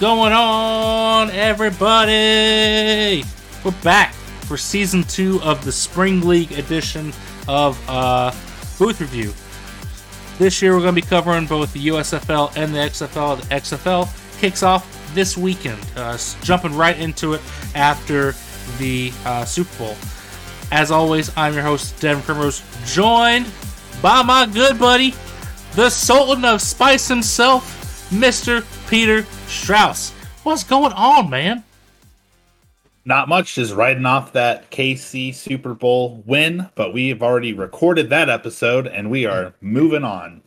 Going on, everybody? We're back for season two of the Spring League edition of uh, Booth Review. This year, we're going to be covering both the USFL and the XFL. The XFL kicks off this weekend, uh, jumping right into it after the uh, Super Bowl. As always, I'm your host, Devin Primrose, joined by my good buddy, the Sultan of Spice himself, Mr. Peter Strauss. What's going on, man? Not much, just riding off that KC Super Bowl win, but we have already recorded that episode and we are moving on.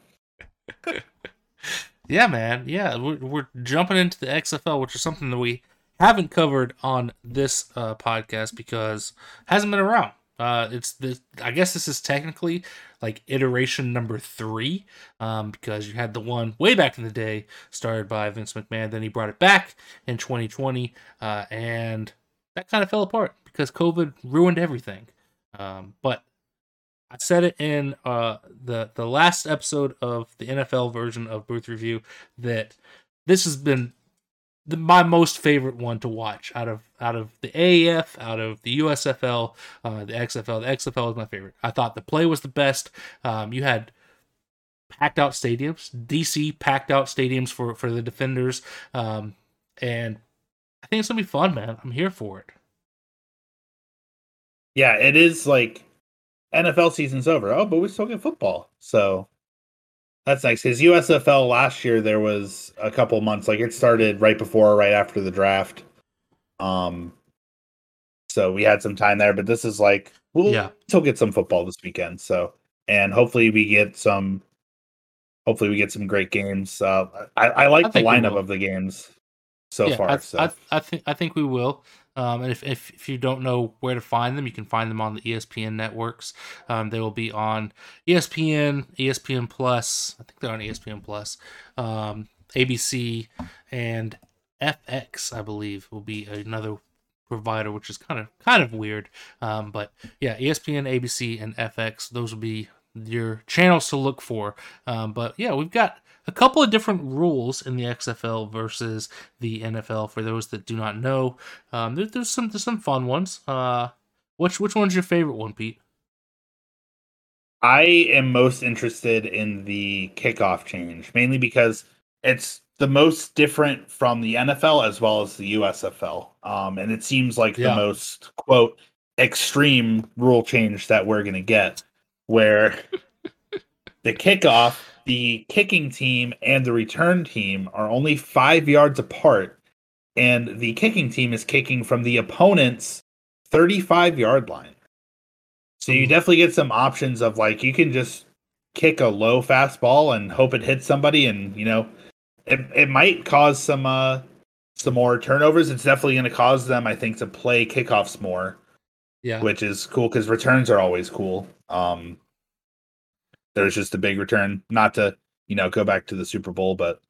yeah, man. Yeah, we're, we're jumping into the XFL, which is something that we haven't covered on this uh, podcast because hasn't been around. Uh, it's the I guess this is technically like iteration number three, um, because you had the one way back in the day started by Vince McMahon. Then he brought it back in 2020, uh, and that kind of fell apart because COVID ruined everything. Um, but I said it in uh, the the last episode of the NFL version of Booth Review that this has been the, my most favorite one to watch out of out of the AAF, out of the USFL, uh, the XFL. The XFL is my favorite. I thought the play was the best. Um, you had packed out stadiums, DC packed out stadiums for for the defenders, um, and I think it's gonna be fun, man. I'm here for it. Yeah, it is like NFL season's over. Oh, but we still get football, so that's nice. His USFL last year there was a couple months, like it started right before or right after the draft. Um so we had some time there, but this is like we'll yeah. still get some football this weekend. So and hopefully we get some hopefully we get some great games. Uh I, I like I the lineup of the games so yeah, far. I, so. I, I think I think we will. Um, and if, if, if you don't know where to find them, you can find them on the ESPN networks. Um, they will be on ESPN, ESPN Plus. I think they're on ESPN Plus, um, ABC, and FX. I believe will be another provider, which is kind of kind of weird. Um, but yeah, ESPN, ABC, and FX. Those will be your channels to look for. Um, but yeah, we've got a couple of different rules in the XFL versus the NFL. For those that do not know, um, there, there's some there's some fun ones. Uh, which which one's your favorite one, Pete? I am most interested in the kickoff change, mainly because it's the most different from the NFL as well as the USFL. Um, and it seems like yeah. the most quote extreme rule change that we're gonna get, where the kickoff the kicking team and the return team are only five yards apart, and the kicking team is kicking from the opponent's 35 yard line. So you hmm. definitely get some options of like you can just kick a low fastball and hope it hits somebody, and you know it it might cause some uh some more turnovers. It's definitely going to cause them, I think, to play kickoffs more. Yeah, which is cool because returns are always cool. Um, there's just a big return. Not to you know go back to the Super Bowl, but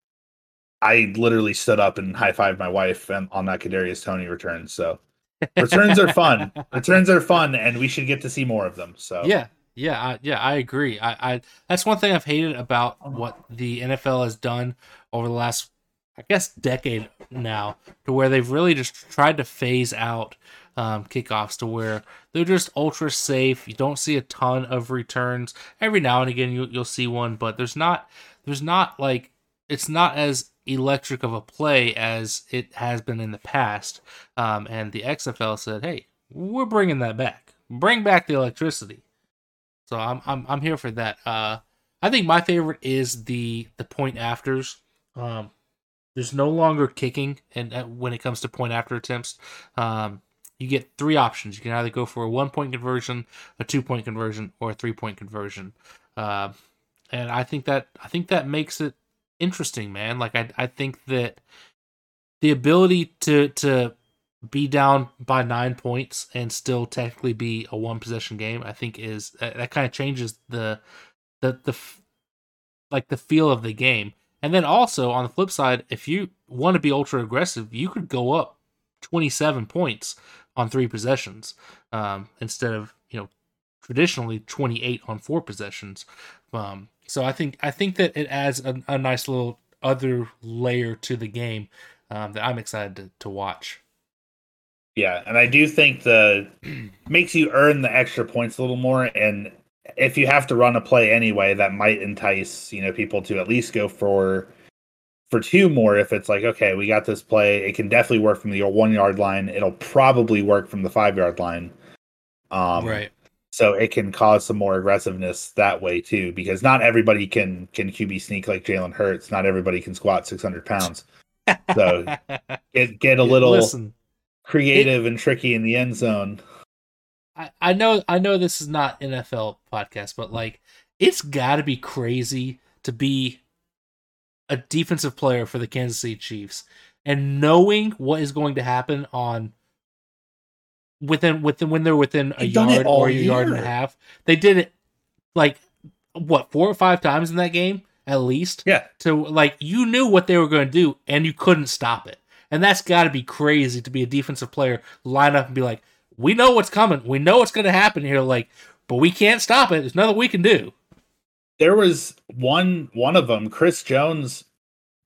I literally stood up and high fived my wife and on that Kadarius Toney return. So returns are fun. returns are fun, and we should get to see more of them. So yeah, yeah, I, yeah, I agree. I, I that's one thing I've hated about oh. what the NFL has done over the last, I guess, decade now, to where they've really just tried to phase out um, kickoffs to where they're just ultra safe. You don't see a ton of returns. Every now and again, you, you'll see one, but there's not there's not like it's not as electric of a play as it has been in the past. Um, and the XFL said, "Hey, we're bringing that back. Bring back the electricity." So I'm I'm I'm here for that. Uh, I think my favorite is the the point afters. Um, there's no longer kicking, and uh, when it comes to point after attempts, um, you get three options. You can either go for a one point conversion, a two point conversion, or a three point conversion. Uh, and I think that I think that makes it interesting, man. Like I I think that the ability to to be down by nine points and still technically be a one possession game, I think is that, that kind of changes the the the like the feel of the game. And then also on the flip side, if you want to be ultra aggressive, you could go up 27 points on three possessions um, instead of you know traditionally 28 on four possessions. Um, so I think I think that it adds a, a nice little other layer to the game um, that I'm excited to, to watch. Yeah, and I do think the makes you earn the extra points a little more, and if you have to run a play anyway, that might entice you know people to at least go for for two more. If it's like, okay, we got this play, it can definitely work from the one yard line. It'll probably work from the five yard line. Um, right. So it can cause some more aggressiveness that way too, because not everybody can can QB sneak like Jalen Hurts. Not everybody can squat six hundred pounds. So get get a little Listen, creative it, and tricky in the end zone. I, I know I know this is not NFL podcast, but like it's got to be crazy to be a defensive player for the Kansas City Chiefs and knowing what is going to happen on within within when they're within a yard or a year. yard and a half. They did it like what four or five times in that game at least. Yeah. To like you knew what they were going to do and you couldn't stop it. And that's got to be crazy to be a defensive player, line up and be like, "We know what's coming. We know what's going to happen here." Like, but we can't stop it. There's nothing we can do. There was one one of them, Chris Jones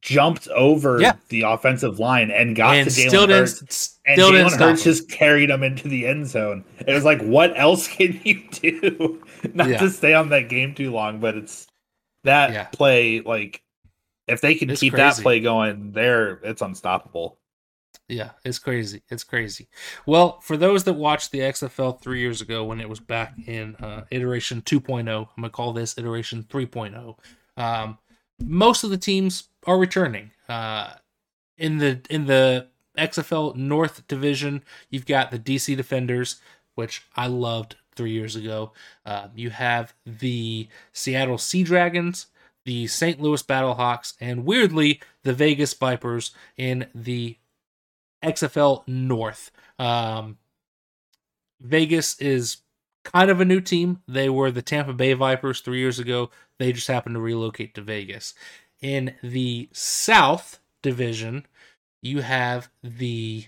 jumped over yeah. the offensive line and got and to Jalen Hurts. And Jalen Hurts just carried him into the end zone. It was like, what else can you do? Not yeah. to stay on that game too long, but it's that yeah. play like if they can it's keep crazy. that play going there, it's unstoppable. Yeah, it's crazy. It's crazy. Well, for those that watched the XFL three years ago when it was back in uh, iteration 2.0, I'm gonna call this iteration 3.0. Um, most of the teams are returning. Uh, in the in the XFL North Division, you've got the DC Defenders, which I loved three years ago. Uh, you have the Seattle Sea Dragons, the St. Louis Battlehawks, and weirdly, the Vegas Vipers in the XFL North. Um, Vegas is kind of a new team. They were the Tampa Bay Vipers three years ago. They just happened to relocate to Vegas. In the South Division, you have the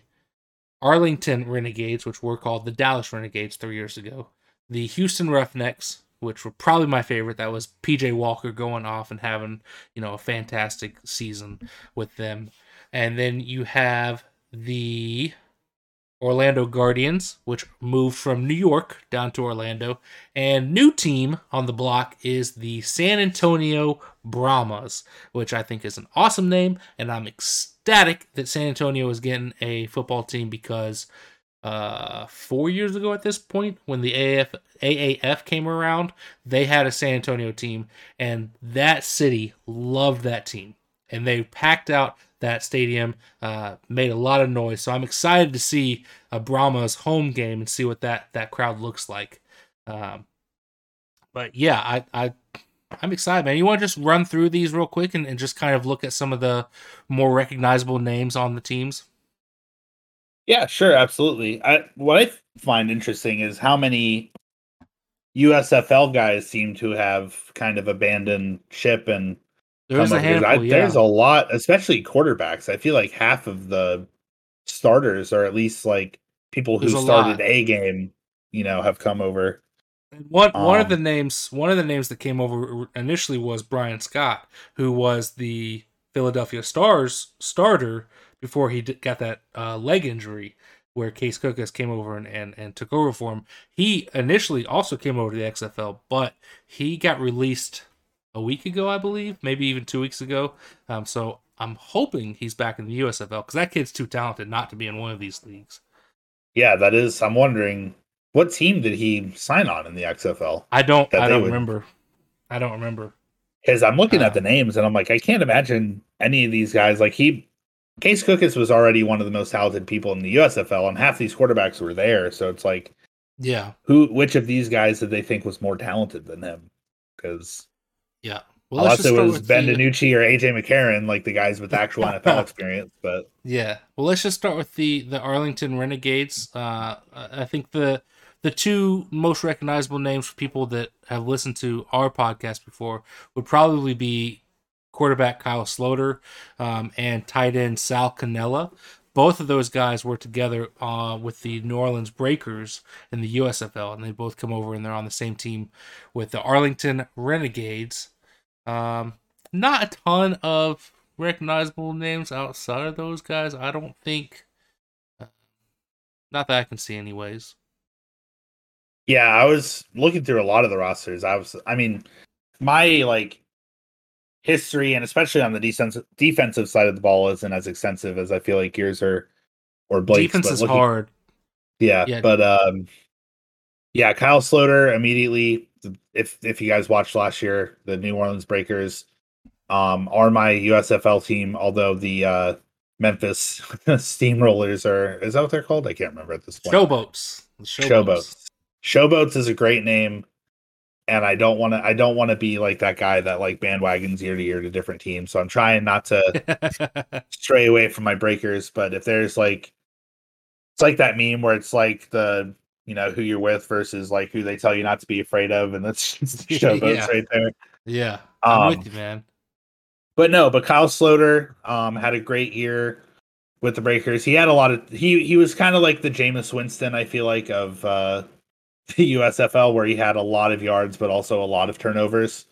Arlington Renegades, which were called the Dallas Renegades three years ago. The Houston Roughnecks, which were probably my favorite. That was PJ Walker going off and having, you know, a fantastic season with them. And then you have the Orlando Guardians, which moved from New York down to Orlando. And new team on the block is the San Antonio Brahmas, which I think is an awesome name. And I'm ecstatic that San Antonio is getting a football team because uh four years ago at this point when the AF, AAF came around they had a San Antonio team and that city loved that team and they packed out that stadium uh made a lot of noise. So I'm excited to see a Brahma's home game and see what that that crowd looks like. Um but yeah I I I'm excited man. You want to just run through these real quick and, and just kind of look at some of the more recognizable names on the teams? Yeah, sure, absolutely. I what I find interesting is how many USFL guys seem to have kind of abandoned ship and there's a handful, I, yeah. there's a lot, especially quarterbacks. I feel like half of the starters are at least like people who started lot. a game, you know, have come over. One um, one of um, the names one of the names that came over initially was Bryan Scott, who was the Philadelphia Stars starter before he got that uh, leg injury where Case Cookus came over and, and, and took over for him. He initially also came over to the XFL, but he got released a week ago, I believe, maybe even two weeks ago. Um, so I'm hoping he's back in the USFL because that kid's too talented not to be in one of these leagues. Yeah, that is. I'm wondering what team did he sign on in the XFL? I don't. I don't would... remember. I don't remember. Because I'm looking uh, at the names and I'm like, I can't imagine any of these guys. Like he Case Cookus was already one of the most talented people in the USFL, and half these quarterbacks were there. So it's like, yeah, who, which of these guys did they think was more talented than him? Because yeah, well, unless it was Ben the... DiNucci or AJ McCarron, like the guys with actual NFL experience. But yeah, well, let's just start with the the Arlington Renegades. Uh, I think the the two most recognizable names for people that have listened to our podcast before would probably be quarterback Kyle Sloter um, and tight end Sal Cannella. Both of those guys were together uh, with the New Orleans Breakers in the USFL, and they both come over and they're on the same team with the Arlington Renegades. Um, not a ton of recognizable names outside of those guys. I don't think. Uh, not that I can see, anyways. Yeah, I was looking through a lot of the rosters. I was, I mean, my like history and especially on the defensive defensive side of the ball isn't as extensive as I feel like yours are or Blake's. Defense is looking, hard. Yeah, yeah, but um, yeah, Kyle Sloter immediately. If if you guys watched last year, the New Orleans Breakers um are my USFL team. Although the uh Memphis Steamrollers are is that what they're called? I can't remember at this point. Showboats. Showboats. Showboats. Showboats is a great name and I don't want to I don't want to be like that guy that like bandwagons year to year to different teams. So I'm trying not to stray away from my breakers. But if there's like it's like that meme where it's like the you know who you're with versus like who they tell you not to be afraid of, and that's showboats yeah. right there. Yeah, I'm um, with you, man. But no, but Kyle Sloter um, had a great year with the Breakers. He had a lot of he he was kind of like the Jameis Winston, I feel like, of uh the USFL where he had a lot of yards but also a lot of turnovers.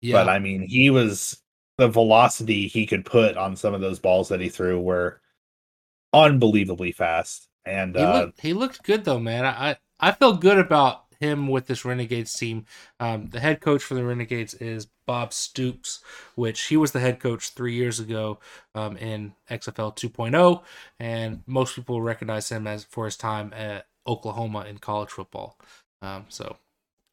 Yeah. But I mean, he was the velocity he could put on some of those balls that he threw were unbelievably fast. And he, uh, looked, he looked good though, man. I I feel good about him with this Renegades team. Um, the head coach for the Renegades is Bob Stoops, which he was the head coach three years ago um, in XFL 2.0, and most people recognize him as for his time at Oklahoma in college football. Um, so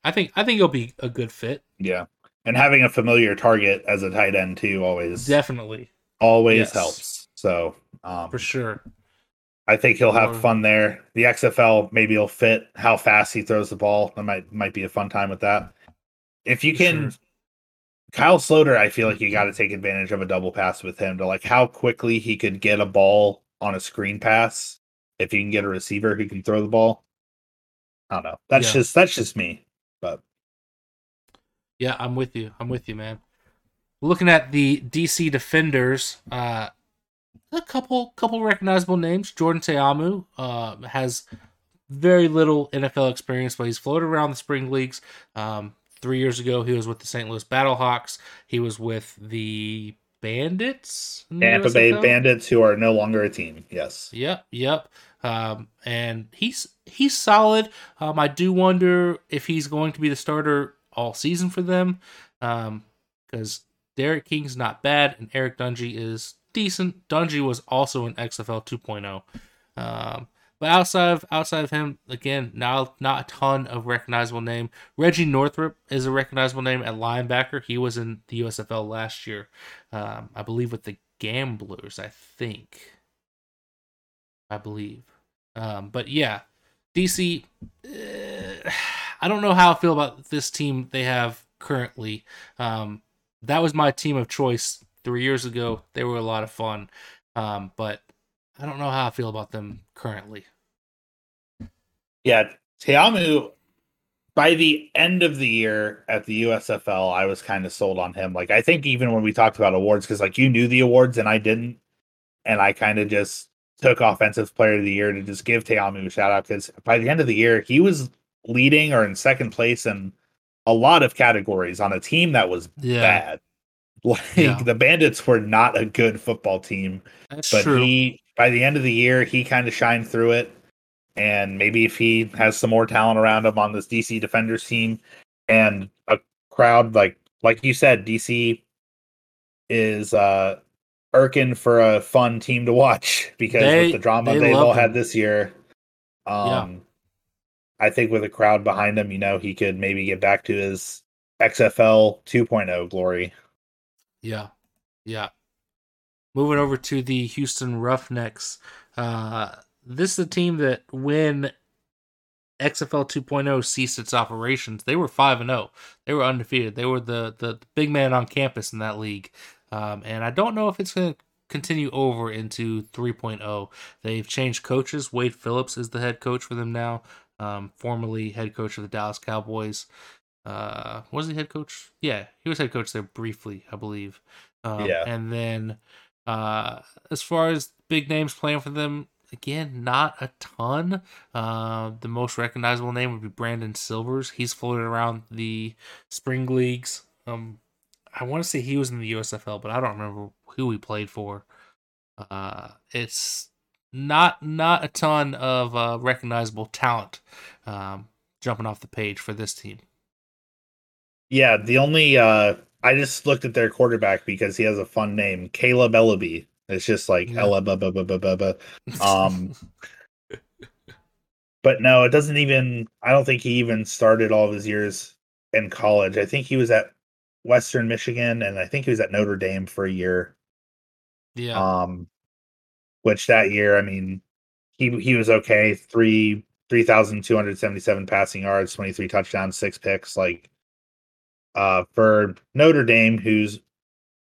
I think I think it'll be a good fit. Yeah, and having a familiar target as a tight end too always definitely always yes. helps. So um, for sure, I think he'll have or, fun there. The XFL maybe he'll fit how fast he throws the ball. That might might be a fun time with that. If you can. Sure. Kyle Sloter, I feel like you got to take advantage of a double pass with him to like how quickly he could get a ball on a screen pass if you can get a receiver who can throw the ball. I don't know. That's yeah. just that's just me. But yeah, I'm with you. I'm with you, man. Looking at the DC defenders, uh, a couple couple recognizable names. Jordan Ta'amu uh, has very little NFL experience, but he's floated around the spring leagues. Um, three years ago, he was with the St. Louis Battlehawks. He was with the Bandits, Tampa Bay Bandits, who are no longer a team. Yes. Yep. Yep. Um, and he's he's solid. Um, I do wonder if he's going to be the starter all season for them, because um, D'Eriq King's not bad and Eric Dungey is decent. Dungey was also an XFL 2.0. Um, but outside of outside of him, again, not not a ton of recognizable name. Reggie Northrup is a recognizable name at linebacker. He was in the USFL last year, um, I believe, with the Gamblers. I think. I believe. Um, but yeah, DC. Uh, I don't know how I feel about this team they have currently. Um, that was my team of choice three years ago. They were a lot of fun, um, but I don't know how I feel about them currently. Yeah, Ta'amu. By the end of the year at the USFL, I was kind of sold on him. Like I think even when we talked about awards, because like you knew the awards and I didn't, and I kind of just took offensive player of the year to just give Ta'amu a shout out because by the end of the year he was leading or in second place in a lot of categories on a team that was yeah. bad. Like yeah. the Bandits were not a good football team, That's but true. he by the end of the year he kind of shined through it. And maybe if he has some more talent around him on this DC Defenders team and a crowd like like you said, DC is uh irking for a fun team to watch because they, with the drama they have all him. had this year, um, yeah. I think with a crowd behind him, you know, he could maybe get back to his XFL 2.0 glory. Yeah, yeah. Moving over to the Houston Roughnecks. Uh, this is a team that when XFL 2.0 ceased its operations, they were 5 and 0. They were undefeated. They were the, the big man on campus in that league. Um, and I don't know if it's going to continue over into 3.0. They've changed coaches. Wade Phillips is the head coach for them now, um, formerly head coach of the Dallas Cowboys. Uh, was he head coach? Yeah, he was head coach there briefly, I believe. Um, yeah. And then uh, as far as big names playing for them, again, not a ton. Uh, the most recognizable name would be Brandon Silvers. He's floated around the spring leagues. Um, I want to say he was in the USFL, but I don't remember who he played for. Uh, it's not not a ton of uh, recognizable talent um, jumping off the page for this team. Yeah, the only uh, I just looked at their quarterback because he has a fun name, Kaleb Eleby. It's just like yeah. Ella, um, but no, it doesn't even. I don't think he even started all of his years in college. I think he was at Western Michigan, and I think he was at Notre Dame for a year. Yeah. Um, which that year, I mean, he he was okay. Three three thousand two hundred seventy seven passing yards, twenty three touchdowns, six picks. Like, uh, for Notre Dame, who's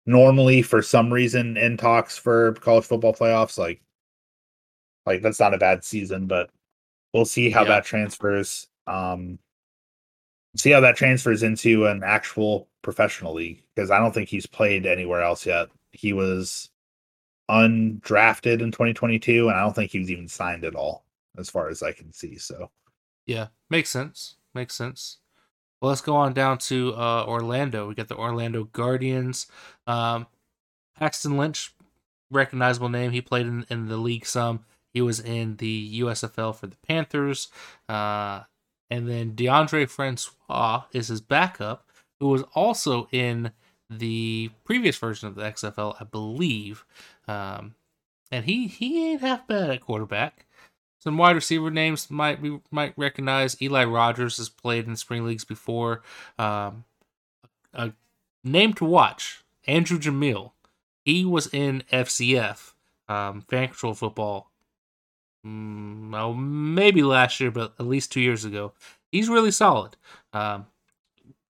normally for some reason in talks for college football playoffs, like, like that's not a bad season, but we'll see how yeah. that transfers. Um, see how that transfers into an actual professional league because I don't think he's played anywhere else yet. He was undrafted in 2022, and I don't think he was even signed at all, as far as I can see. So, yeah, makes sense. Makes sense. Well, let's go on down to uh, Orlando. We got the Orlando Guardians. Um, Paxton Lynch, recognizable name. He played in, in the league some. He was in the USFL for the Panthers. Uh, and then DeAndre Francois is his backup, who was also in the previous version of the XFL, I believe. Um, and he he ain't half bad at quarterback. Some wide receiver names might we might recognize. Eli Rogers has played in spring leagues before. Um, a name to watch: Andrew Jamiel. He was in FCF, um, Fan Control Football. Mm, well, maybe last year, but at least two years ago. He's really solid. Um,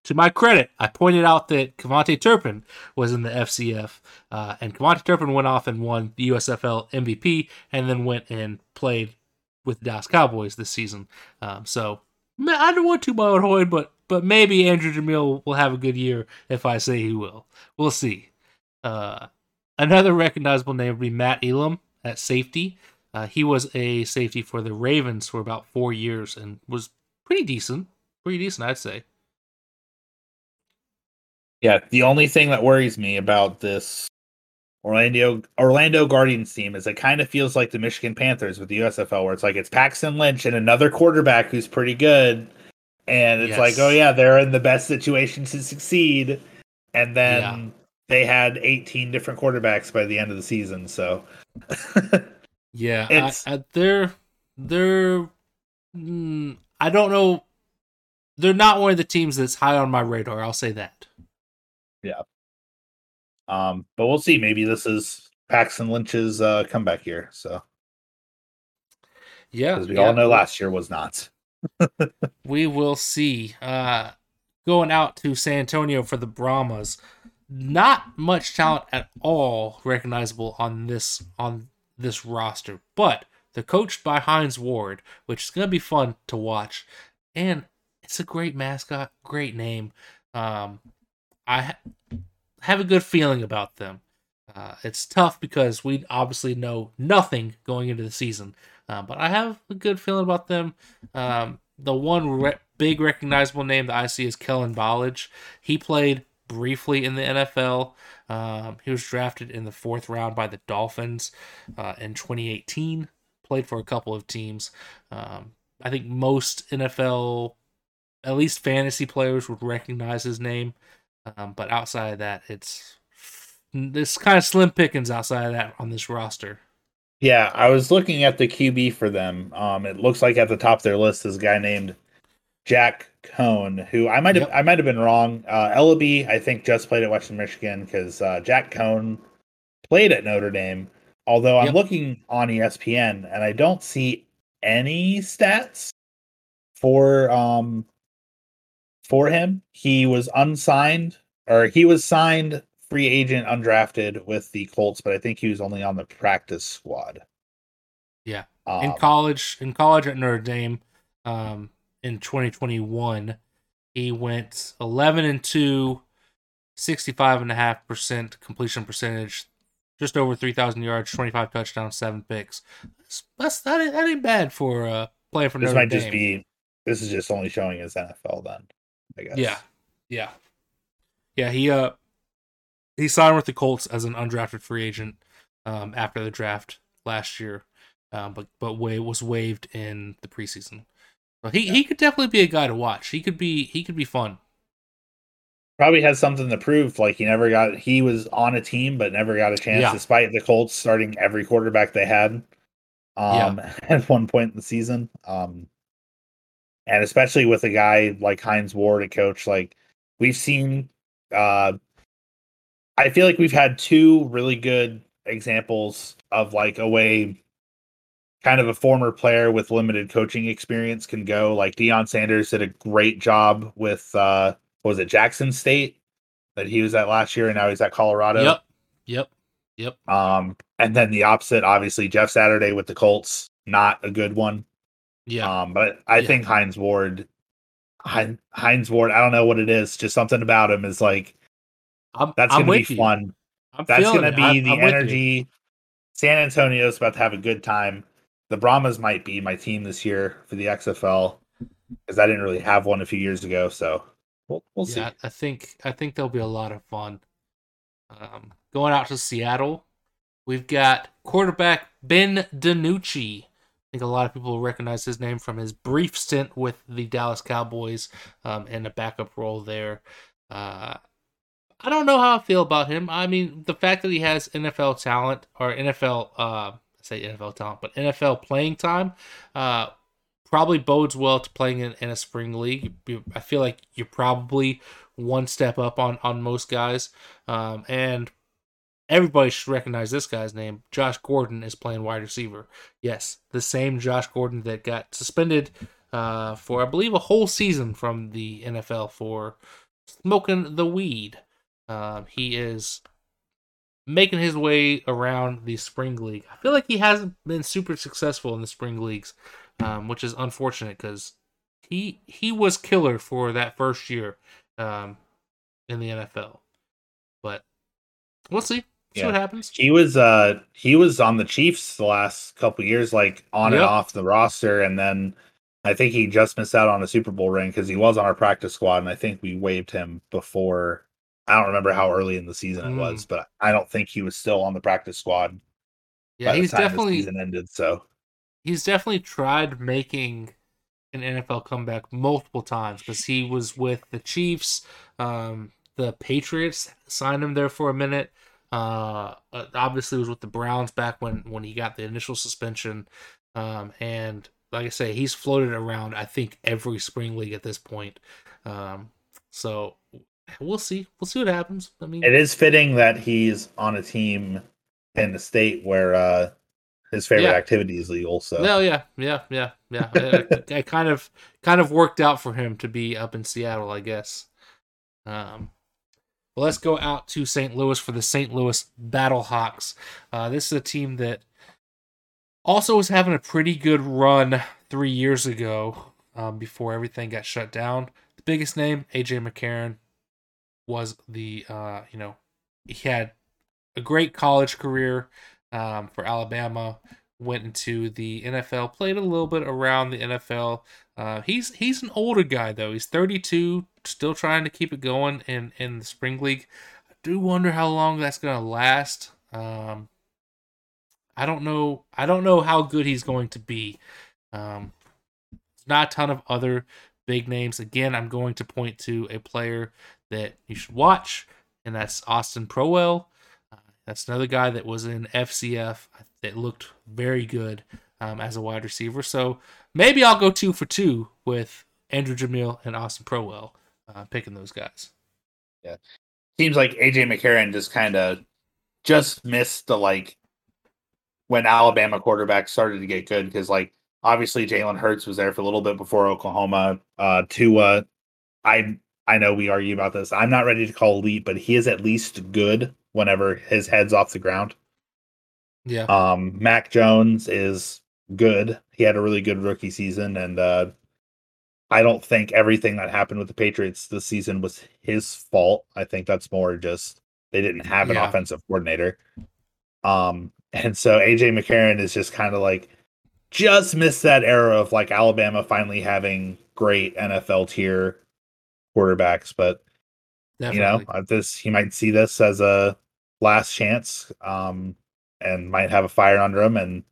to my credit, I pointed out that KaVontae Turpin was in the FCF, uh, and KaVontae Turpin went off and won the USFL MVP, and then went and played with the Dallas Cowboys this season. Um, so I don't want to own horn, but but maybe Andrew Jamiel will have a good year if I say he will. We'll see. Uh, another recognizable name would be Matt Elam at safety. Uh, he was a safety for the Ravens for about four years and was pretty decent. Pretty decent, I'd say. Yeah, the only thing that worries me about this Orlando Orlando Guardians team is it kind of feels like the Michigan Panthers with the USFL, where it's like it's Paxton Lynch and another quarterback who's pretty good, and it's yes. like, oh yeah, they're in the best situation to succeed, and then yeah. they had 18 different quarterbacks by the end of the season. So, yeah, it's, I, I, they're they're mm, I don't know, they're not one of the teams that's high on my radar. I'll say that. Yeah. Um, but we'll see. Maybe this is Paxton Lynch's uh, comeback year. So, yeah, because we yeah. all know last year was not. we will see. Uh, going out to San Antonio for the Brahmas. Not much talent at all recognizable on this on this roster, but they're coached by Hines Ward, which is gonna be fun to watch, and it's a great mascot, great name. Um, I have a good feeling about them. Uh, it's tough because we obviously know nothing going into the season, uh, but I have a good feeling about them. Um, the one re- big recognizable name that I see is Kellen Ballage. He played briefly in the NFL. Um, he was drafted in the fourth round by the Dolphins uh, in 2018. Played for a couple of teams. Um, I think most NFL, at least fantasy players, would recognize his name. Um, but outside of that, it's this kind of slim pickings outside of that on this roster. Yeah, I was looking at the QB for them. Um, it looks like at the top of their list is a guy named Jack Coan, who I might have yep. I might have been wrong. Uh, Eleby, I think, just played at Western Michigan because uh, Jack Coan played at Notre Dame. Although I'm yep. looking on ESPN and I don't see any stats for um for him. He was unsigned, or he was signed free agent undrafted with the Colts, but I think he was only on the practice squad. Yeah. Um, in college, in college at Notre Dame, um, in 2021, he went 11 and 2, 65.5% completion percentage, just over 3,000 yards, 25 touchdowns, seven picks. That's, that's that, ain't, that ain't bad for uh, playing for this Notre might Dame. just be this is just only showing his NFL then. I guess. Yeah, yeah, yeah. He uh he signed with the Colts as an undrafted free agent um, after the draft last year, um, but but way was waived in the preseason. So he, yeah. he could definitely be a guy to watch. He could be he could be fun. Probably has something to prove. Like he never got he was on a team but never got a chance, yeah. despite the Colts starting every quarterback they had um yeah. at one point in the season. Um and especially with a guy like Hines Ward, a coach, like we've seen uh I feel like we've had two really good examples of like a way kind of a former player with limited coaching experience can go. Like Deion Sanders did a great job with uh was it Jackson State that he was at last year and now he's at Colorado. Yep. Yep. Yep. Um and then the opposite, obviously Jeff Saturday with the Colts, not a good one. Yeah. Um, but I yeah. think Hines Ward Hines Ward, I don't know what it is, just something about him is like I'm, that's gonna be fun. That's gonna be I'm, the I'm energy. San Antonio's about to have a good time. The Brahmas might be my team this year for the XFL because I didn't really have one a few years ago. So we'll, we'll yeah, see. I think I think there'll be a lot of fun. Um, going out to Seattle, we've got quarterback Ben DiNucci. I think a lot of people recognize his name from his brief stint with the Dallas Cowboys um, in a backup role there. Uh, I don't know how I feel about him. I mean, the fact that he has NFL talent or NFL, uh, say NFL talent, but NFL playing time, uh, probably bodes well to playing in, in a spring league. I feel like you're probably one step up on on most guys, um, and everybody should recognize this guy's name. Josh Gordon is playing wide receiver. Yes, the same Josh Gordon that got suspended uh, for I believe a whole season from the NFL for smoking the weed. Um, he is making his way around the spring league. I feel like he hasn't been super successful in the spring leagues, um, which is unfortunate because he he was killer for that first year um, in the NFL. But we'll see. Yeah. what happens. He was uh he was on the Chiefs the last couple years, like on yep. and off the roster, and then I think he just missed out on a Super Bowl ring because he was on our practice squad, and I think we waived him before I don't remember how early in the season it was, mm. but I don't think he was still on the practice squad. Yeah, he's definitely season ended. So he's definitely tried making an NFL comeback multiple times because he was with the Chiefs. Um, the Patriots signed him there for a minute. Uh, uh, obviously was with the Browns back when when he got the initial suspension. Um, and like I say, he's floated around. I think every spring league at this point. Um, so we'll see. We'll see what happens. I mean, it is fitting that he's on a team in the state where uh, his favorite yeah. activity is legal. So, no, yeah, yeah, yeah, yeah. it, it, kind of kind of worked out for him to be up in Seattle, I guess. Um, let's go out to St. Louis for the St. Louis Battlehawks. Uh, this is a team that also was having a pretty good run three years ago um, before everything got shut down. The biggest name, AJ McCarron, was the uh, you know he had a great college career um, for Alabama. Went into the NFL, played a little bit around the NFL. Uh, he's he's an older guy though. He's 32, still trying to keep it going in in the spring league. I do wonder how long that's gonna last. Um, I don't know. I don't know how good he's going to be. Um, not a ton of other big names. Again, I'm going to point to a player that you should watch, and that's Austin Proehl. Uh, that's another guy that was in FCF that looked very good um, as a wide receiver. So maybe I'll go two for two with Andrew Jamiel and Austin Proehl, uh, picking those guys. Yeah, seems like AJ McCarron just kind of just missed the like when Alabama quarterbacks started to get good because like obviously Jalen Hurts was there for a little bit before Oklahoma. Uh, Tua, I I know we argue about this. I'm not ready to call elite, but he is at least good whenever his head's off the ground. Yeah. Um, Mac Jones is good. He had a really good rookie season, and uh, I don't think everything that happened with the Patriots this season was his fault. I think that's more just they didn't have an yeah. offensive coordinator. Um, and so AJ McCarron is just kind of like just missed that era of like Alabama finally having great NFL tier quarterbacks, but Definitely. You know, this he might see this as a last chance, um, and might have a fire under him. And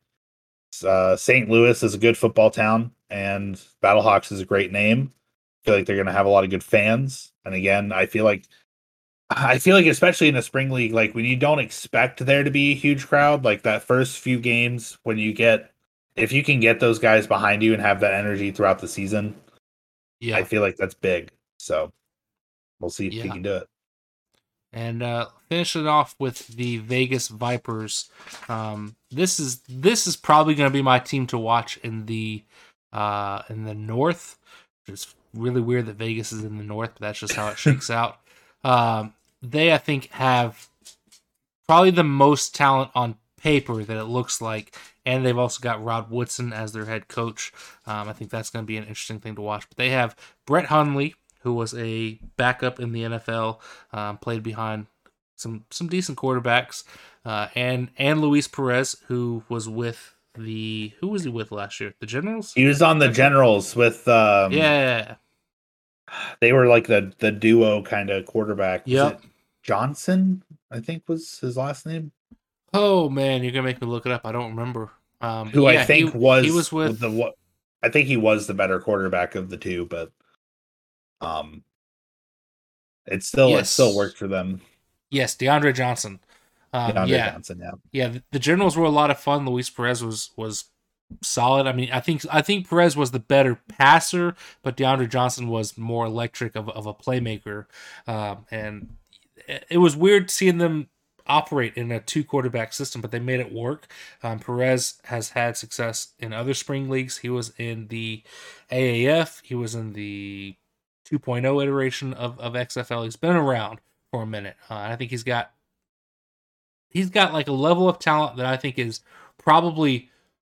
uh, St. Louis is a good football town, and Battlehawks is a great name. I feel like they're going to have a lot of good fans. And again, I feel like I feel like especially in a spring league, like when you don't expect there to be a huge crowd, like that first few games when you get if you can get those guys behind you and have that energy throughout the season, yeah, I feel like that's big. So we'll see if yeah. he can do it. And uh, finishing off with the Vegas Vipers, um, this is this is probably going to be my team to watch in the uh, in the North. It's really weird that Vegas is in the North, but that's just how it shakes out. Um, they, I think, have probably the most talent on paper that it looks like. And they've also got Rod Woodson as their head coach. Um, I think that's going to be an interesting thing to watch. But they have Brett Hundley, who was a backup in the NFL, um, played behind some some decent quarterbacks, uh, and and Luis Perez, who was with the who was he with last year? The Generals. He was on the Generals with um, yeah. They were like the the duo kind of quarterback. Yeah, Johnson, I think was his last name. Oh man, you're gonna make me look it up. I don't remember. Um, Who yeah, I think he, was he was with the what? I think he was the better quarterback of the two, but um, it still yes. it still worked for them. Yes, DeAndre Johnson. Um, yeah. Johnson, yeah, yeah. The, the Generals were a lot of fun. Luis Perez was was solid. I mean, I think I think Perez was the better passer, but DeAndre Johnson was more electric of, of a playmaker. Um, and it was weird seeing them operate in a two quarterback system, but they made it work. Um, Perez has had success in other spring leagues. He was in the AAF, he was in the 2.0 iteration of, of XFL. He's been around for a minute. Uh, I think he's got he's got like a level of talent that I think is probably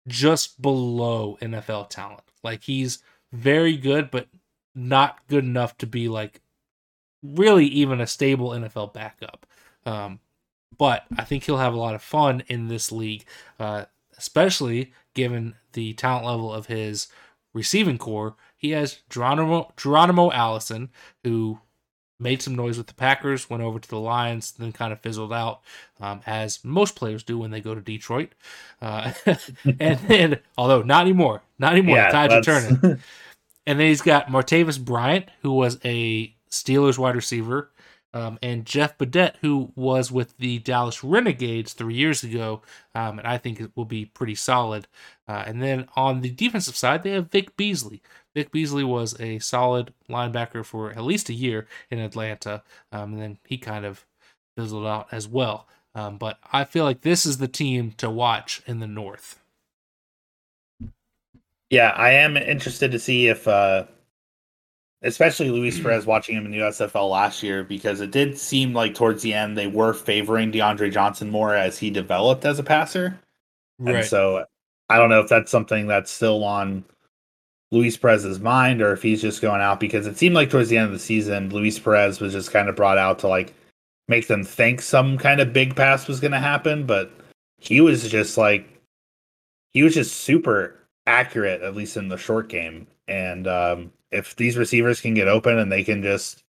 just below NFL talent. Like he's very good, but not good enough to be like really even a stable NFL backup. Um, but I think he'll have a lot of fun in this league, uh, especially given the talent level of his receiving corps. He has Geronimo, Geronimo Allison, who made some noise with the Packers, went over to the Lions, then kind of fizzled out, um, as most players do when they go to Detroit. Uh, and then, although not anymore, not anymore, yeah, the tides are turning. and then he's got Martavis Bryant, who was a Steelers wide receiver, um, and Jeff Badet, who was with the Dallas Renegades three years ago, um, and I think it will be pretty solid. Uh, and then on the defensive side, they have Vic Beasley. Vic Beasley was a solid linebacker for at least a year in Atlanta, um, and then he kind of fizzled out as well. Um, but I feel like this is the team to watch in the North. Yeah, I am interested to see if uh, especially Luis. Perez watching him in the USFL last year because it did seem like towards the end they were favoring DeAndre Johnson more as he developed as a passer. Right. And so I don't know if that's something that's still on Luis Perez's mind or if he's just going out because it seemed like towards the end of the season Luis Perez was just kind of brought out to like make them think some kind of big pass was going to happen, but he was just like he was just super accurate at least in the short game and um if these receivers can get open and they can just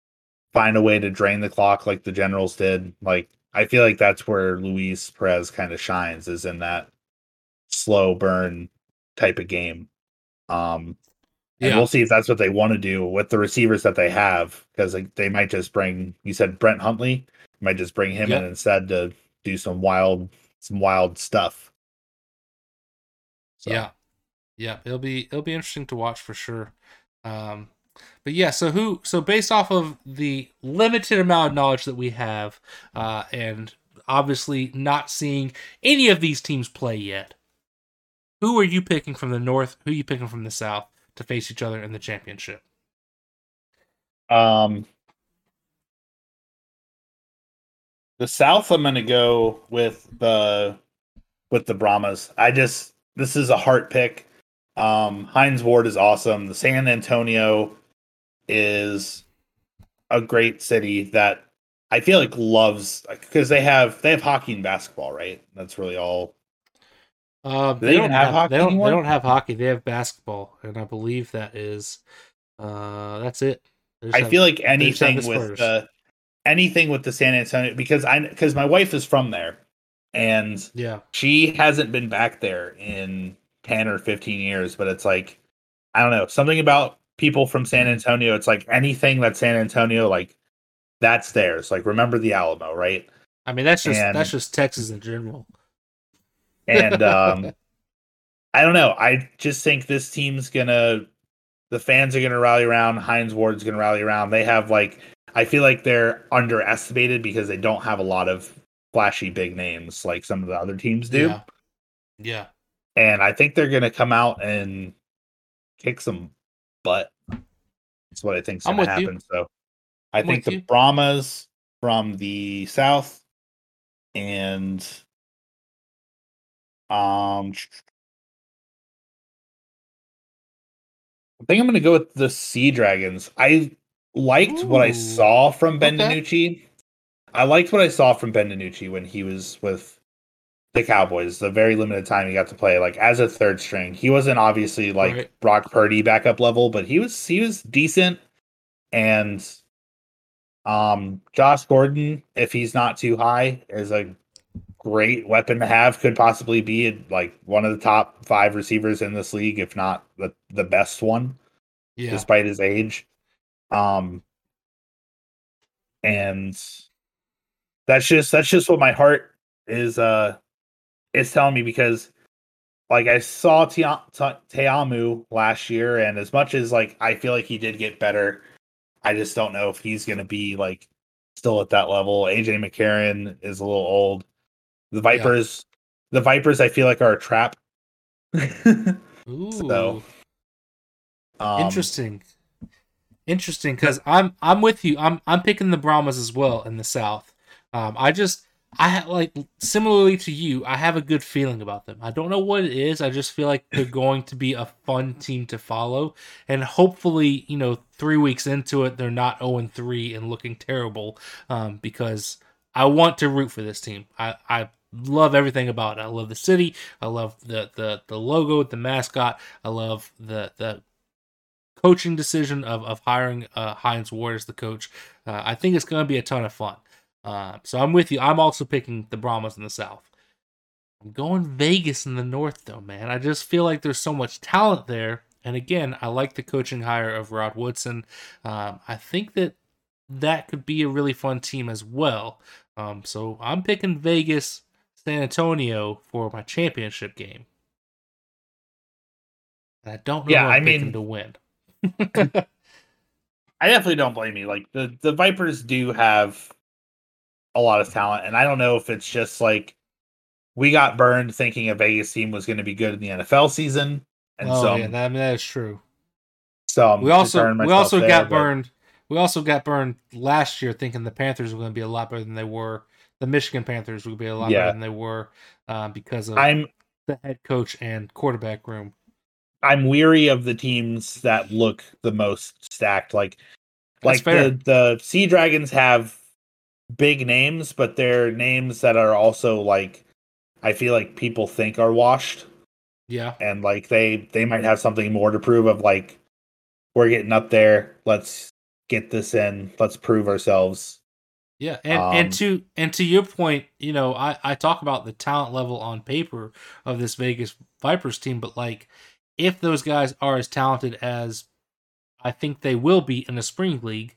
find a way to drain the clock like the Generals did, like I feel like that's where Luis Perez kind of shines is in that slow burn type of game. Um and yeah. we'll see if that's what they want to do with the receivers that they have because like, they might just bring you said Brett Hundley might just bring him yep. in instead to do some wild some wild stuff. So. Yeah. Yeah, it'll be it'll be interesting to watch for sure. Um, but yeah, so who? So based off of the limited amount of knowledge that we have, uh, and obviously not seeing any of these teams play yet, who are you picking from the north? Who are you picking from the south to face each other in the championship? Um, the south. I'm going to go with the with the Brahmas. I just this is a heart pick. Um, Hines Ward is awesome. The San Antonio is a great city that I feel like loves because they have they have hockey and basketball, right? That's really all. Uh, they, they, don't have, have hockey. They don't, they don't have hockey. They have basketball, and I believe that is uh that's it. I feel like anything with the anything with the San Antonio because I because my wife is from there and yeah, she hasn't been back there in 10 or 15 years, but it's like I don't know, something about people from San Antonio, it's like anything that San Antonio like that's theirs. Like remember the Alamo, right? I mean that's just and, that's just Texas in general. And um I don't know. I just think this team's gonna the fans are gonna rally around, Hines Ward's gonna rally around. They have like I feel like they're underestimated because they don't have a lot of flashy big names like some of the other teams do. Yeah. yeah. And I think they're going to come out and kick some butt. That's what I think's to happen. You. So I I'm think the you. Brahmas from the south and um I think I'm going to go with the Sea Dragons. I liked Ooh. what I saw from Ben okay. DiNucci. I liked what I saw from Ben DiNucci when he was with the Cowboys. The very limited time he got to play, like as a third string, he wasn't obviously like right. Brock Purdy backup level, but he was he was decent. And um, Josh Gordon, if he's not too high, is a great weapon to have. Could possibly be like one of the top five receivers in this league, if not the the best one, yeah. despite his age. Um, and that's just that's just what my heart is uh is telling me because like I saw Ta'amu last year, and as much as like I feel like he did get better, I just don't know if he's gonna be like still at that level. AJ McCarron is a little old. The Vipers, yeah. the Vipers, I feel like are a trap. Ooh. So, um, interesting, interesting. Because I'm I'm with you. I'm I'm picking the Brahmas as well in the South. Um, I just I have like similarly to you, I have a good feeling about them. I don't know what it is. I just feel like they're going to be a fun team to follow, and hopefully, you know, three weeks into it, they're not zero oh and three and looking terrible. Um, because I want to root for this team. I I love everything about it. I love the city. I love the the the logo, the mascot. I love the the coaching decision of of hiring uh, Hines Ward as the coach. Uh, I think it's going to be a ton of fun. Uh, so I'm with you. I'm also picking the Brahmas in the South. I'm going Vegas in the North, though, man. I just feel like there's so much talent there. And again, I like the coaching hire of Rod Woodson. Um, I think that that could be a really fun team as well. Um, so I'm picking Vegas, San Antonio for my championship game. And I don't know yeah, I mean, to win. I definitely don't blame you. Like the the Vipers do have a lot of talent. And I don't know if it's just like we got burned thinking a Vegas team was going to be good in the NFL season. And oh, so yeah, that, I mean, that is true. So I'm we also we also there, got but... burned. We also got burned last year thinking the Panthers were going to be a lot better than they were. The Michigan Panthers would be a lot yeah. better than they were uh, because of I'm the head coach and quarterback room. I'm weary of the teams that look the most stacked. Like, That's like fair. the the Sea Dragons have big names, but they're names that are also like I feel like people think are washed. Yeah. And like they they might have something more to prove of like we're getting up there. Let's get this in. Let's prove ourselves. Yeah, and, um, and to and to your point, you know, I, I talk about the talent level on paper of this Vegas Vipers team, but like if those guys are as talented as I think they will be in the spring league,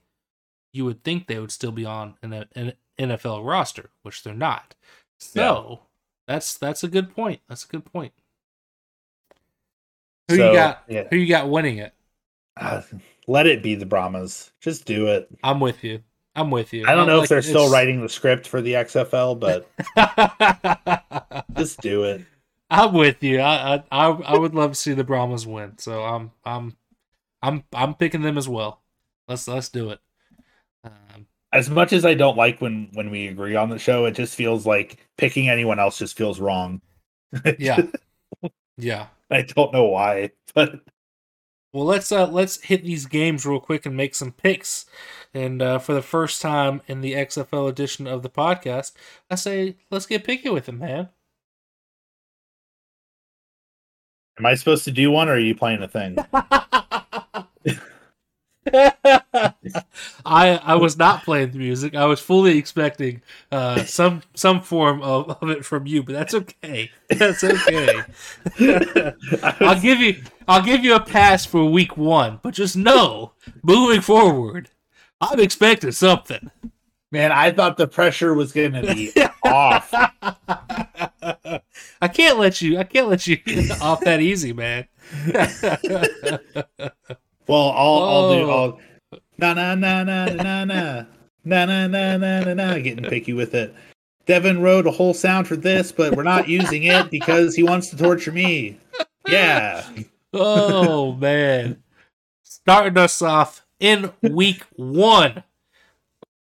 you would think they would still be on an, an NFL roster, which they're not. So yeah. that's that's a good point. That's a good point. Who so, you got? Yeah. Who you got winning it? Uh, let it be the Brahmas. Just do it. I'm with you. I'm with you. I don't know like, if they're it's... still writing the script for the XFL, but just do it. I'm with you. I, I I would love to see the Brahmas win. So I'm I'm I'm I'm picking them as well. Let's let's do it. Um, as much as I don't like when when we agree on the show, it just feels like picking anyone else just feels wrong. yeah, yeah. I don't know why, but well, let's uh let's hit these games real quick and make some picks. And uh, for the first time in the XFL edition of the podcast, I say let's get picky with it, man. Am I supposed to do one, or are you playing a thing? I I was not playing the music. I was fully expecting uh, some some form of, of it from you, but that's okay. That's okay. I'll give you I'll give you a pass for week one, but just know moving forward, I'm expecting something. Man, I thought the pressure was going to be off. I can't let you. I can't let you off that easy, man. well, I'll, I'll do. I'll oh. na na na na na na na na na na na na. Getting picky with it. Devin wrote a whole sound for this, but we're not using it because he wants to torture me. Yeah. Oh man. Starting us off in week one.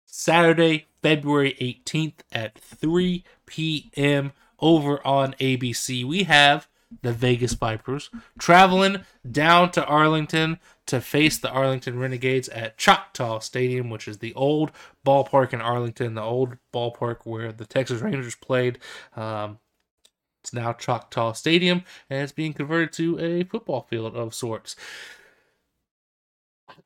Saturday, February 18th at 3 p.m. over on ABC. We have the Vegas Vipers traveling down to Arlington to face the Arlington Renegades at Choctaw Stadium, which is the old ballpark in Arlington, the old ballpark where the Texas Rangers played. Um, it's now Choctaw Stadium, and it's being converted to a football field of sorts.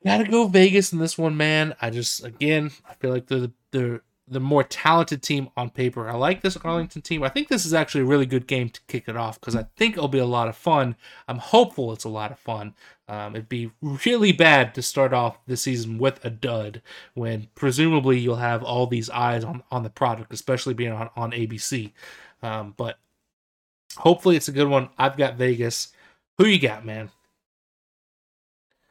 Gotta go Vegas in this one, man. I just again, I feel like they're the, the more talented team on paper. I like this Arlington team. I think this is actually a really good game to kick it off because I think it'll be a lot of fun. I'm hopeful it's a lot of fun. Um, it'd be really bad to start off the season with a dud when presumably you'll have all these eyes on, on the product, especially being on, on ABC. Um, but hopefully it's a good one. I've got Vegas. Who you got, man?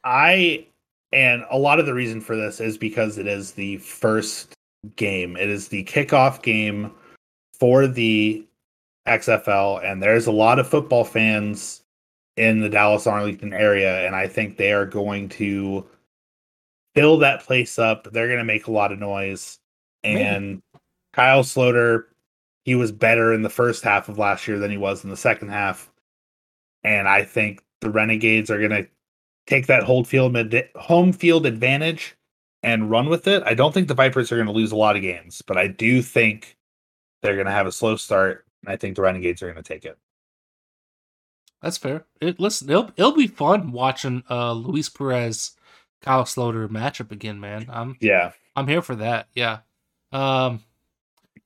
I and a lot of the reason for this is because it is the first game. It is the kickoff game for the XFL, and there's a lot of football fans in the Dallas Arlington area, and I think they are going to fill that place up. They're going to make a lot of noise. And Maybe. Kyle Sloter, he was better in the first half of last year than he was in the second half. And I think the Renegades are going to take that home field home field advantage and run with it. I don't think the Vipers are going to lose a lot of games, but I do think they're going to have a slow start. And I think the Renegades are going to take it. That's fair. It listen, it'll it'll be fun watching uh Luis Perez, Kyle Sloter matchup again, man. I'm yeah, I'm here for that. Yeah, um,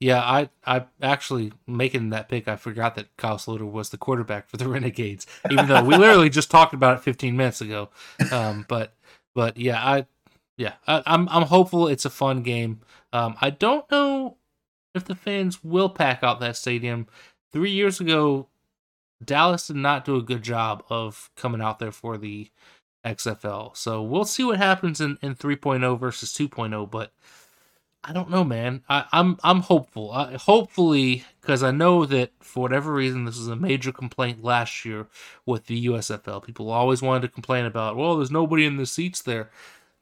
yeah. I I actually making that pick. I forgot that Kyle Sloter was the quarterback for the Renegades, even though we literally just talked about it 15 minutes ago. Um, but but yeah, I yeah, I, am I'm, I'm hopeful it's a fun game. Um, I don't know if the fans will pack out that stadium. Three years ago, Dallas did not do a good job of coming out there for the XFL. So we'll see what happens in, in 3.0 versus 2.0. But I don't know, man. I, am I'm, I'm hopeful. I, hopefully, because I know that for whatever reason, this was a major complaint last year with the USFL. People always wanted to complain about, well, there's nobody in the seats there.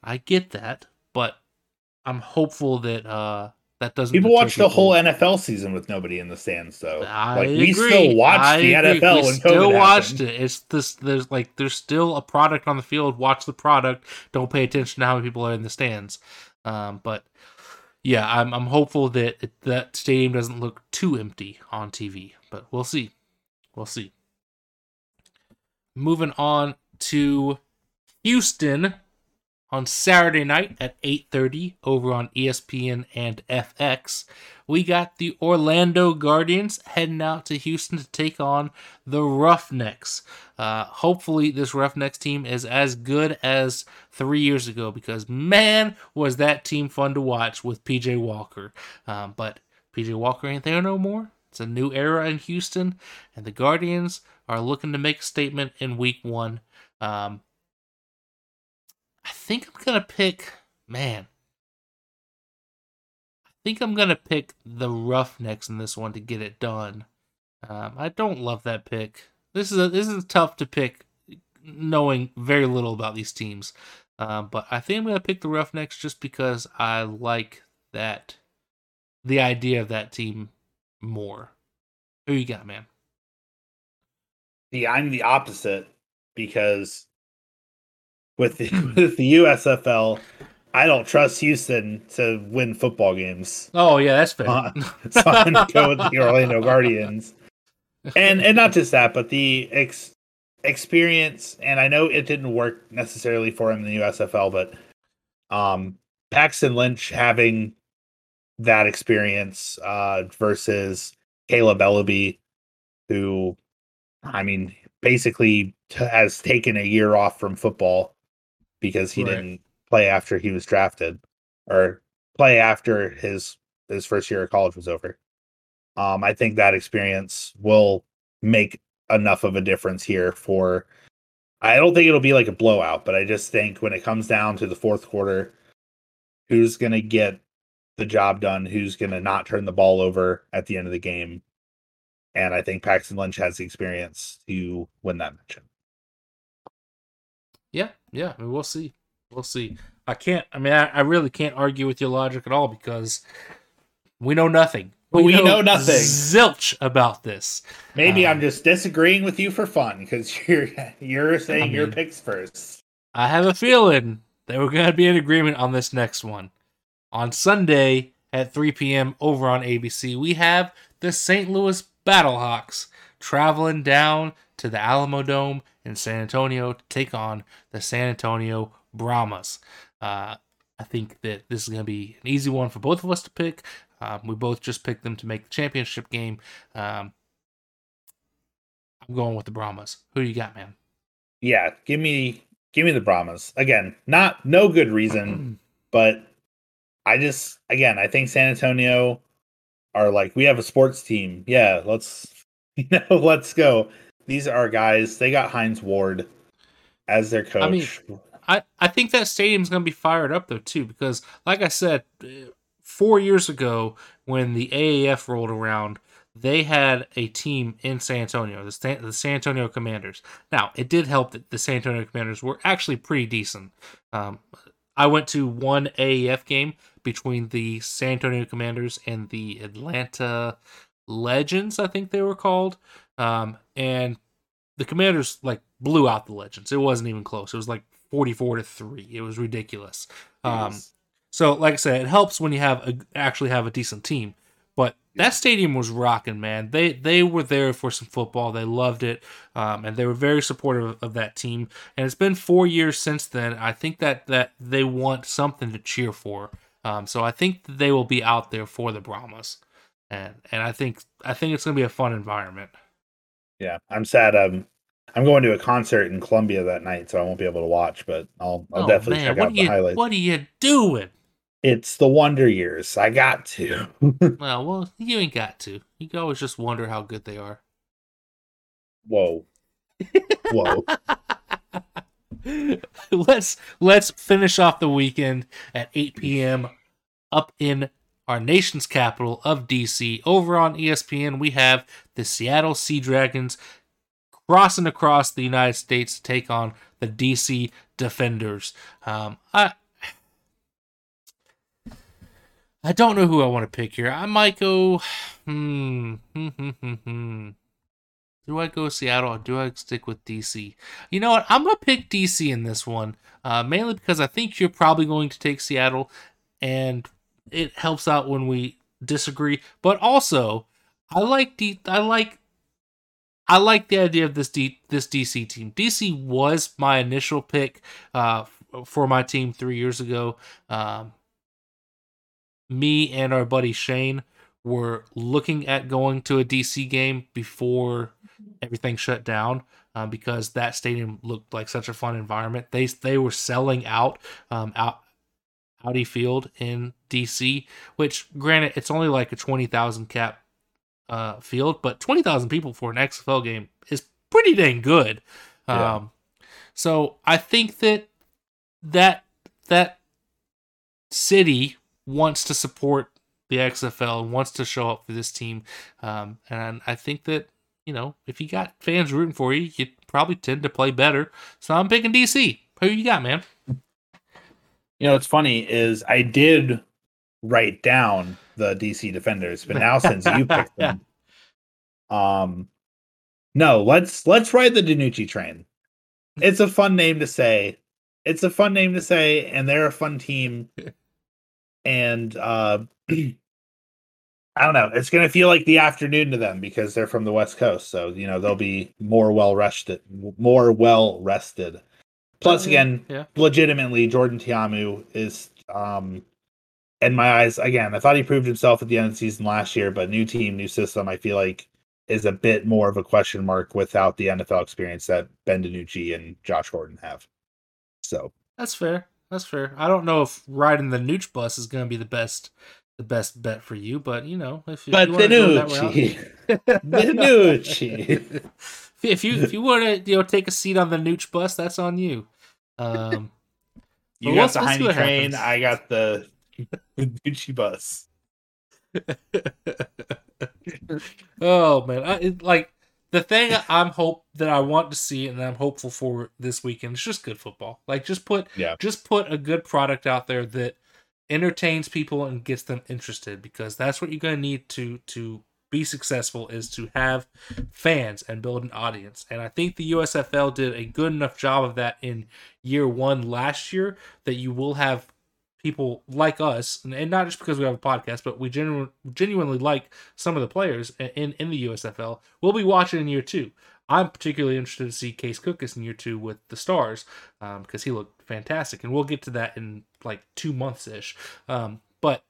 I get that, but I'm hopeful that uh that doesn't. People watch the whole NFL season with nobody in the stands, though. I like agree. we still watch I the agree. NFL we when still COVID watched happened. it. It's this. There's like there's still a product on the field. Watch the product. Don't pay attention to how many people are in the stands. Um, but yeah, I'm I'm hopeful that it, that stadium doesn't look too empty on TV. But we'll see. We'll see. Moving on to Houston on Saturday night at 8:30 over on ESPN and FX. We got the Orlando Guardians heading out to Houston to take on the Roughnecks. Uh, hopefully, this Roughnecks team is as good as three years ago because man, was that team fun to watch with PJ Walker. Um, but PJ Walker ain't there no more. It's a new era in Houston, and the Guardians are looking to make a statement in Week One. Um, I think I'm gonna pick man. I think I'm gonna pick the Roughnecks in this one to get it done. Um, I don't love that pick. This is a, this is tough to pick, knowing very little about these teams. Um, but I think I'm gonna pick the Roughnecks just because I like that, the idea of that team more. Who you got, man? See, I'm the opposite because with the, with the USFL, I don't trust Houston to win football games. Oh yeah, that's fair. Uh, so I'm gonna go with the Orlando Guardians, and and not just that, but the ex- experience. And I know it didn't work necessarily for him in the USFL, but Um, Paxton Lynch having that experience uh, versus Kaleb Eleby, who, I mean, basically t- has taken a year off from football because he right. didn't play after he was drafted or play after his his first year of college was over. Um, I think that experience will make enough of a difference here for I don't think it'll be like a blowout, but I just think when it comes down to the fourth quarter, who's going to get the job done, who's going to not turn the ball over at the end of the game. And I think Paxton Lynch has the experience to win that matchup. Yeah, yeah, we'll see. We'll see. I can't, I mean, I, I really can't argue with your logic at all because we know nothing. We, we know, know, nothing. Zilch about this. Maybe um, I'm just disagreeing with you for fun because you're you're saying I mean, your picks first. I have a feeling that we're gonna be in agreement on this next one. On Sunday at 3 p.m. over on ABC, we have the St. Louis Battlehawks traveling down to the Alamodome in San Antonio to take on the San Antonio Brahmas. Uh, I think that this is going to be an easy one for both of us to pick. Um, we both just picked them to make the championship game. Um, I'm going with the Brahmas. Who you got, man? Yeah, give me give me the Brahmas again. Not no good reason, but I just again I think San Antonio are like we have a sports team. Yeah, let's you know let's go. These are guys. They got Hines Ward as their coach. I mean, I I think that stadium's going to be fired up though too because like I said four years ago when the AAF rolled around, they had a team in San Antonio, the San, the San Antonio Commanders. Now, it did help that the San Antonio Commanders were actually pretty decent. Um, I went to one AAF game between the San Antonio Commanders and the Atlanta Legends, I think they were called. Um, and the Commanders like blew out the Legends. It wasn't even close. It was like 44 to 3. It was ridiculous. Um, so, like I said, it helps when you have a, actually have a decent team. But that stadium was rocking, man. They they were there for some football. They loved it, um, and they were very supportive of, of, that team. And it's been four years since then. I think that that they want something to cheer for. Um, so I think they will be out there for the Brahmas, and and I think I think it's gonna be a fun environment. Yeah, I'm sad. Um, I'm going to a concert in Columbia that night, so I won't be able to watch. But I'll I'll oh, definitely man. check what out the you, highlights. What are you doing? It's the Wonder Years. I got to. well, well, you ain't got to. You can always just wonder how good they are. Whoa. Whoa. let's let's finish off the weekend at 8 p.m. up in our nation's capital of DC. Over on ESPN, we have the Seattle Sea Dragons crossing across the United States to take on the DC Defenders. Um, I I don't know who I want to pick here. I might go. Hmm. Do I go Seattle or do I stick with DC? You know what? I'm gonna pick DC in this one, uh, mainly because I think you're probably going to take Seattle, and it helps out when we disagree. But also, I like D. I like. I like the idea of this D, this DC team. DC was my initial pick uh, for my team three years ago. Um, me and our buddy Shane were looking at going to a DC game before everything shut down um, because that stadium looked like such a fun environment. They they were selling out um, out Audi Field in DC, which granted it's only like a twenty thousand cap uh, field, but twenty thousand people for an XFL game is pretty dang good. Yeah. Um, so I think that that that city wants to support the XFL and wants to show up for this team. Um, and I think that, you know, if you got fans rooting for you, you probably tend to play better. So I'm picking DC. Who you got, man? You know, what's funny is I did write down the DC defenders, but now since you picked them, um, no, let's let's ride the DiNucci train. It's a fun name to say. It's a fun name to say, and they're a fun team and uh, I don't know. It's going to feel like the afternoon to them because they're from the West Coast, so you know they'll be more well rested, more well rested. Plus, again, yeah. legitimately, Jordan Ta'amu is, um, in my eyes, again, I thought he proved himself at the end of the season last year, but new team, new system, I feel like is a bit more of a question mark without the NFL experience that Ben DiNucci and Josh Gordon have. So that's fair. That's fair. I don't know if riding the Nooch bus is going to be the best the best bet for you, but you know, if, but you DiNucci, DiNucci. if you if you want to you know take a seat on the Nooch bus, that's on you. Um, you got the Hines train. I got the the Gucci bus. oh man, I, it, like the thing I'm hope that I want to see and I'm hopeful for this weekend is just good football. Like just put yeah. just put a good product out there that entertains people and gets them interested because that's what you're going to need to to be successful is to have fans and build an audience. And I think the USFL did a good enough job of that in year 1 last year that you will have people like us, and not just because we have a podcast, but we genu- genuinely like some of the players in in the USFL. We'll be watching in year two. I'm particularly interested to see Case Cookus in year two with the Stars because um, he looked fantastic, and we'll get to that in like two months ish. Um, but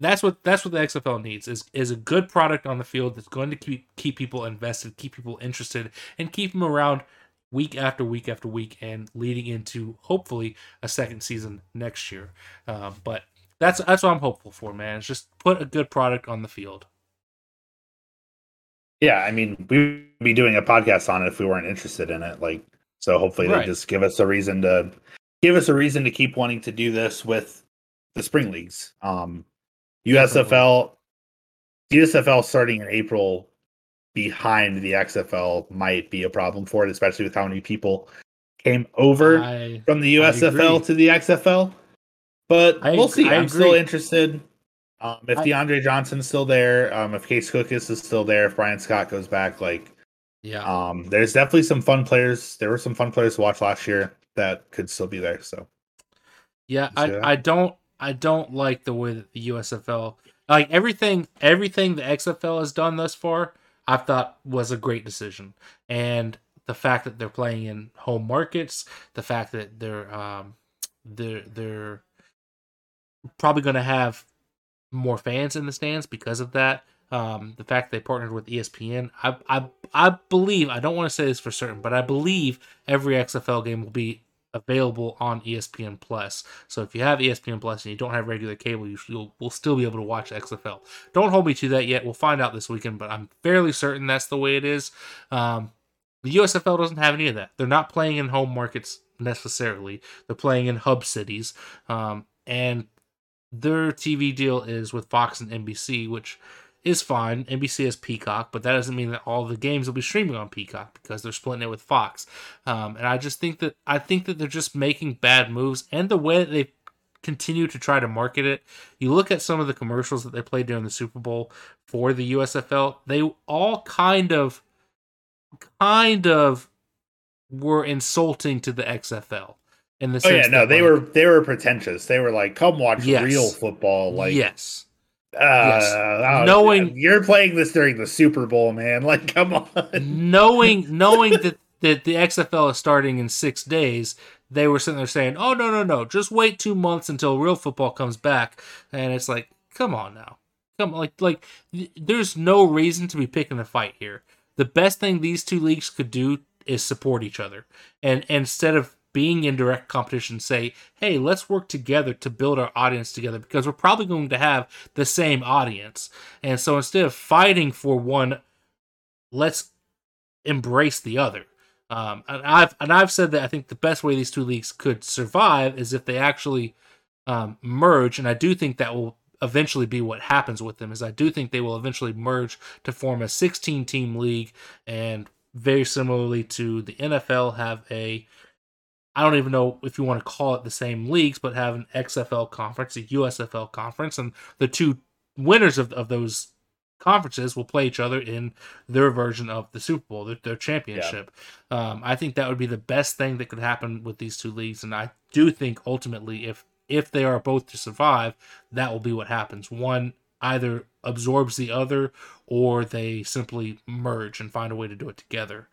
that's what that's what the XFL needs is is a good product on the field that's going to keep keep people invested, keep people interested, and keep them around week after week after week and leading into hopefully a second season next year. Uh, but that's that's what I'm hopeful for, man. It's just put a good product on the field. Yeah, I mean, we'd be doing a podcast on it if we weren't interested in it. Like, so hopefully right. they just give us a reason to give us a reason to keep wanting to do this with the spring leagues. Um, USFL, USFL starting in April behind the XFL might be a problem for it, especially with how many people came over I, from the USFL to the XFL. But I, we'll see. I am still interested. Um, if DeAndre Johnson's still there, um, if Case Cookus is still there, if Bryan Scott goes back, like, yeah, um, there's definitely some fun players. There were some fun players to watch last year that could still be there. So, yeah, I, I don't I don't like the way that the USFL like everything everything the XFL has done thus far I thought was a great decision. And the fact that they're playing in home markets, the fact that they're um, they're they're probably going to have more fans in the stands because of that. Um, the fact they partnered with ESPN, I I I believe I don't want to say this for certain, but I believe every XFL game will be available on ESPN Plus. So if you have ESPN Plus and you don't have regular cable, you will still be able to watch XFL. Don't hold me to that yet. We'll find out this weekend, but I'm fairly certain that's the way it is. Um, the USFL doesn't have any of that. They're not playing in home markets necessarily. They're playing in hub cities, um, and their TV deal is with Fox and NBC, which is fine. NBC has Peacock, but that doesn't mean that all the games will be streaming on Peacock because they're splitting it with Fox. Um, and I just think that I think that they're just making bad moves, and the way that they continue to try to market it. You look at some of the commercials that they played during the Super Bowl for the USFL; they all kind of, kind of, were insulting to the XFL. In the oh yeah, no, they like, were they were pretentious. They were like, "Come watch yes, real football." Like yes, uh, yes. Oh, knowing you're playing this during the Super Bowl, man. Like, come on. knowing knowing that that the XFL is starting in six days, they were sitting there saying, "Oh no, no, no! Just wait two months until real football comes back." And it's like, come on now, come on. like like. There's no reason to be picking a fight here. The best thing these two leagues could do is support each other, and, and instead of being in direct competition say, hey, let's work together to build our audience together because we're probably going to have the same audience. And so instead of fighting for one, let's embrace the other. Um, and I've and I've said that I think the best way these two leagues could survive is if they actually um, merge, and I do think that will eventually be what happens with them. Is I do think they will eventually merge to form a 16 team league, and very similarly to the NFL, have a I don't even know if you want to call it the same leagues, but have an XFL conference, a USFL conference, and the two winners of, of those conferences will play each other in their version of the Super Bowl, their, their championship. Yeah. Um, I think that would be the best thing that could happen with these two leagues, and I do think ultimately, if if they are both to survive, that will be what happens. One either absorbs the other, or they simply merge and find a way to do it together.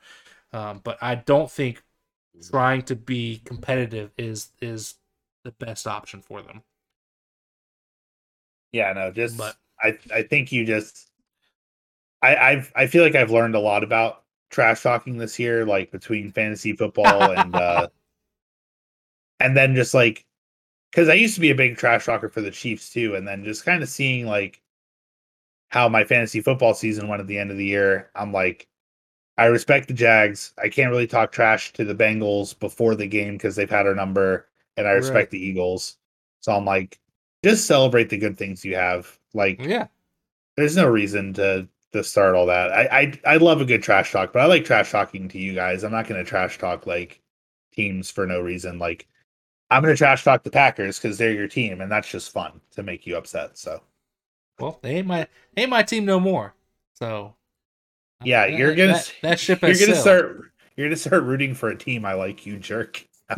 Um, but I don't think trying to be competitive is is the best option for them. Yeah, no, just but, I I think you just I I've I feel like I've learned a lot about trash talking this year, like between fantasy football and uh and then just like because I used to be a big trash talker for the Chiefs too, and then just kind of seeing like how my fantasy football season went at the end of the year, I'm like, I respect the Jags. I can't really talk trash to the Bengals before the game because they've had our number, and I respect right. the Eagles. So I'm like, just celebrate the good things you have. Like, yeah, there's no reason to to start all that. I I I love a good trash talk, but I like trash talking to you guys. I'm not going to trash talk like teams for no reason. Like, I'm going to trash talk the Packers because they're your team, and that's just fun to make you upset. So, well, they ain't my they ain't my team no more. So yeah, you're gonna that, that ship. You're gonna sailed. start. You're gonna start rooting for a team I like. You jerk.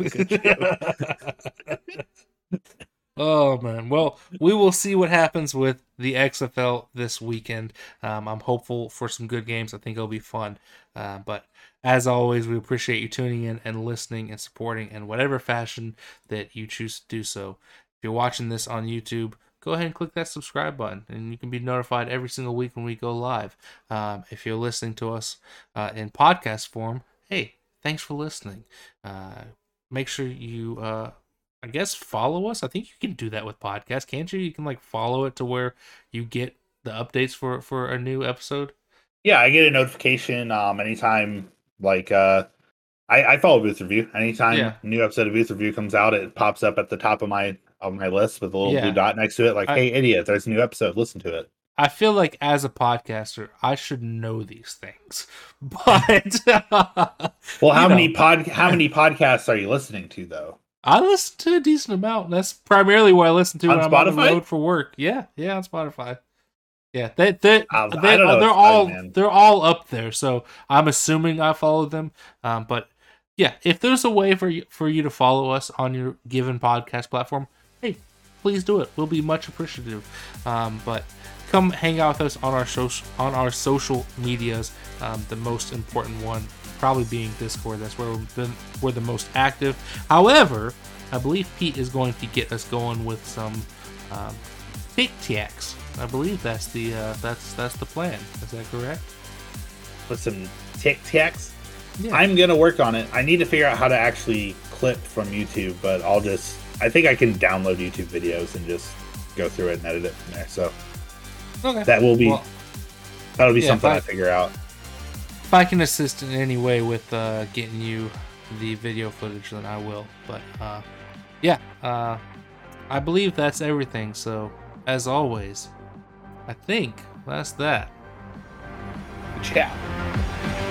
oh man. Well, we will see what happens with the XFL this weekend. Um, I'm hopeful for some good games. I think it'll be fun. Uh, but as always, we appreciate you tuning in and listening and supporting in whatever fashion that you choose to do so. If you're watching this on YouTube, go ahead and click that subscribe button and you can be notified every single week when we go live. Um, if you're listening to us uh, in podcast form, hey, thanks for listening. Uh, make sure you, uh, I guess, follow us. I think you can do that with podcasts, can't you? You can like follow it to where you get the updates for for a new episode. Yeah, I get a notification um anytime like uh I, I follow Booth Review. Anytime yeah. new episode of Booth Review comes out, it pops up at the top of my on my list with a little yeah. blue dot next to it, like, I, "Hey, idiot! There's a new episode. Listen to it." I feel like as a podcaster, I should know these things, but well, how many know. pod how many podcasts are you listening to though? I listen to a decent amount. and That's primarily what I listen to on when Spotify? I'm on the road for work. Yeah, yeah, on Spotify. Yeah, they they, they they're all they're all up there. So I'm assuming I follow them. Um, but yeah, if there's a way for you for you to follow us on your given podcast platform, hey, please do it. We'll be much appreciative. Um, but come hang out with us on our social on our social medias. Um, the most important one probably being Discord. That's where we're, we're the most active. However, I believe Pete is going to get us going with some um, Tic Tacs. I believe that's the uh, that's that's the plan. Is that correct? With some TikToks. Yeah. I'm gonna work on it. I need to figure out how to actually clip from YouTube, but I'll just I think I can download YouTube videos and just go through it and edit it from there. So okay. that will be well, that'll be yeah, something I, I, figure out. If I can assist in any way with uh, getting you the video footage, then I will. But uh, yeah, uh, I believe that's everything. So as always, I think that's that. Ciao.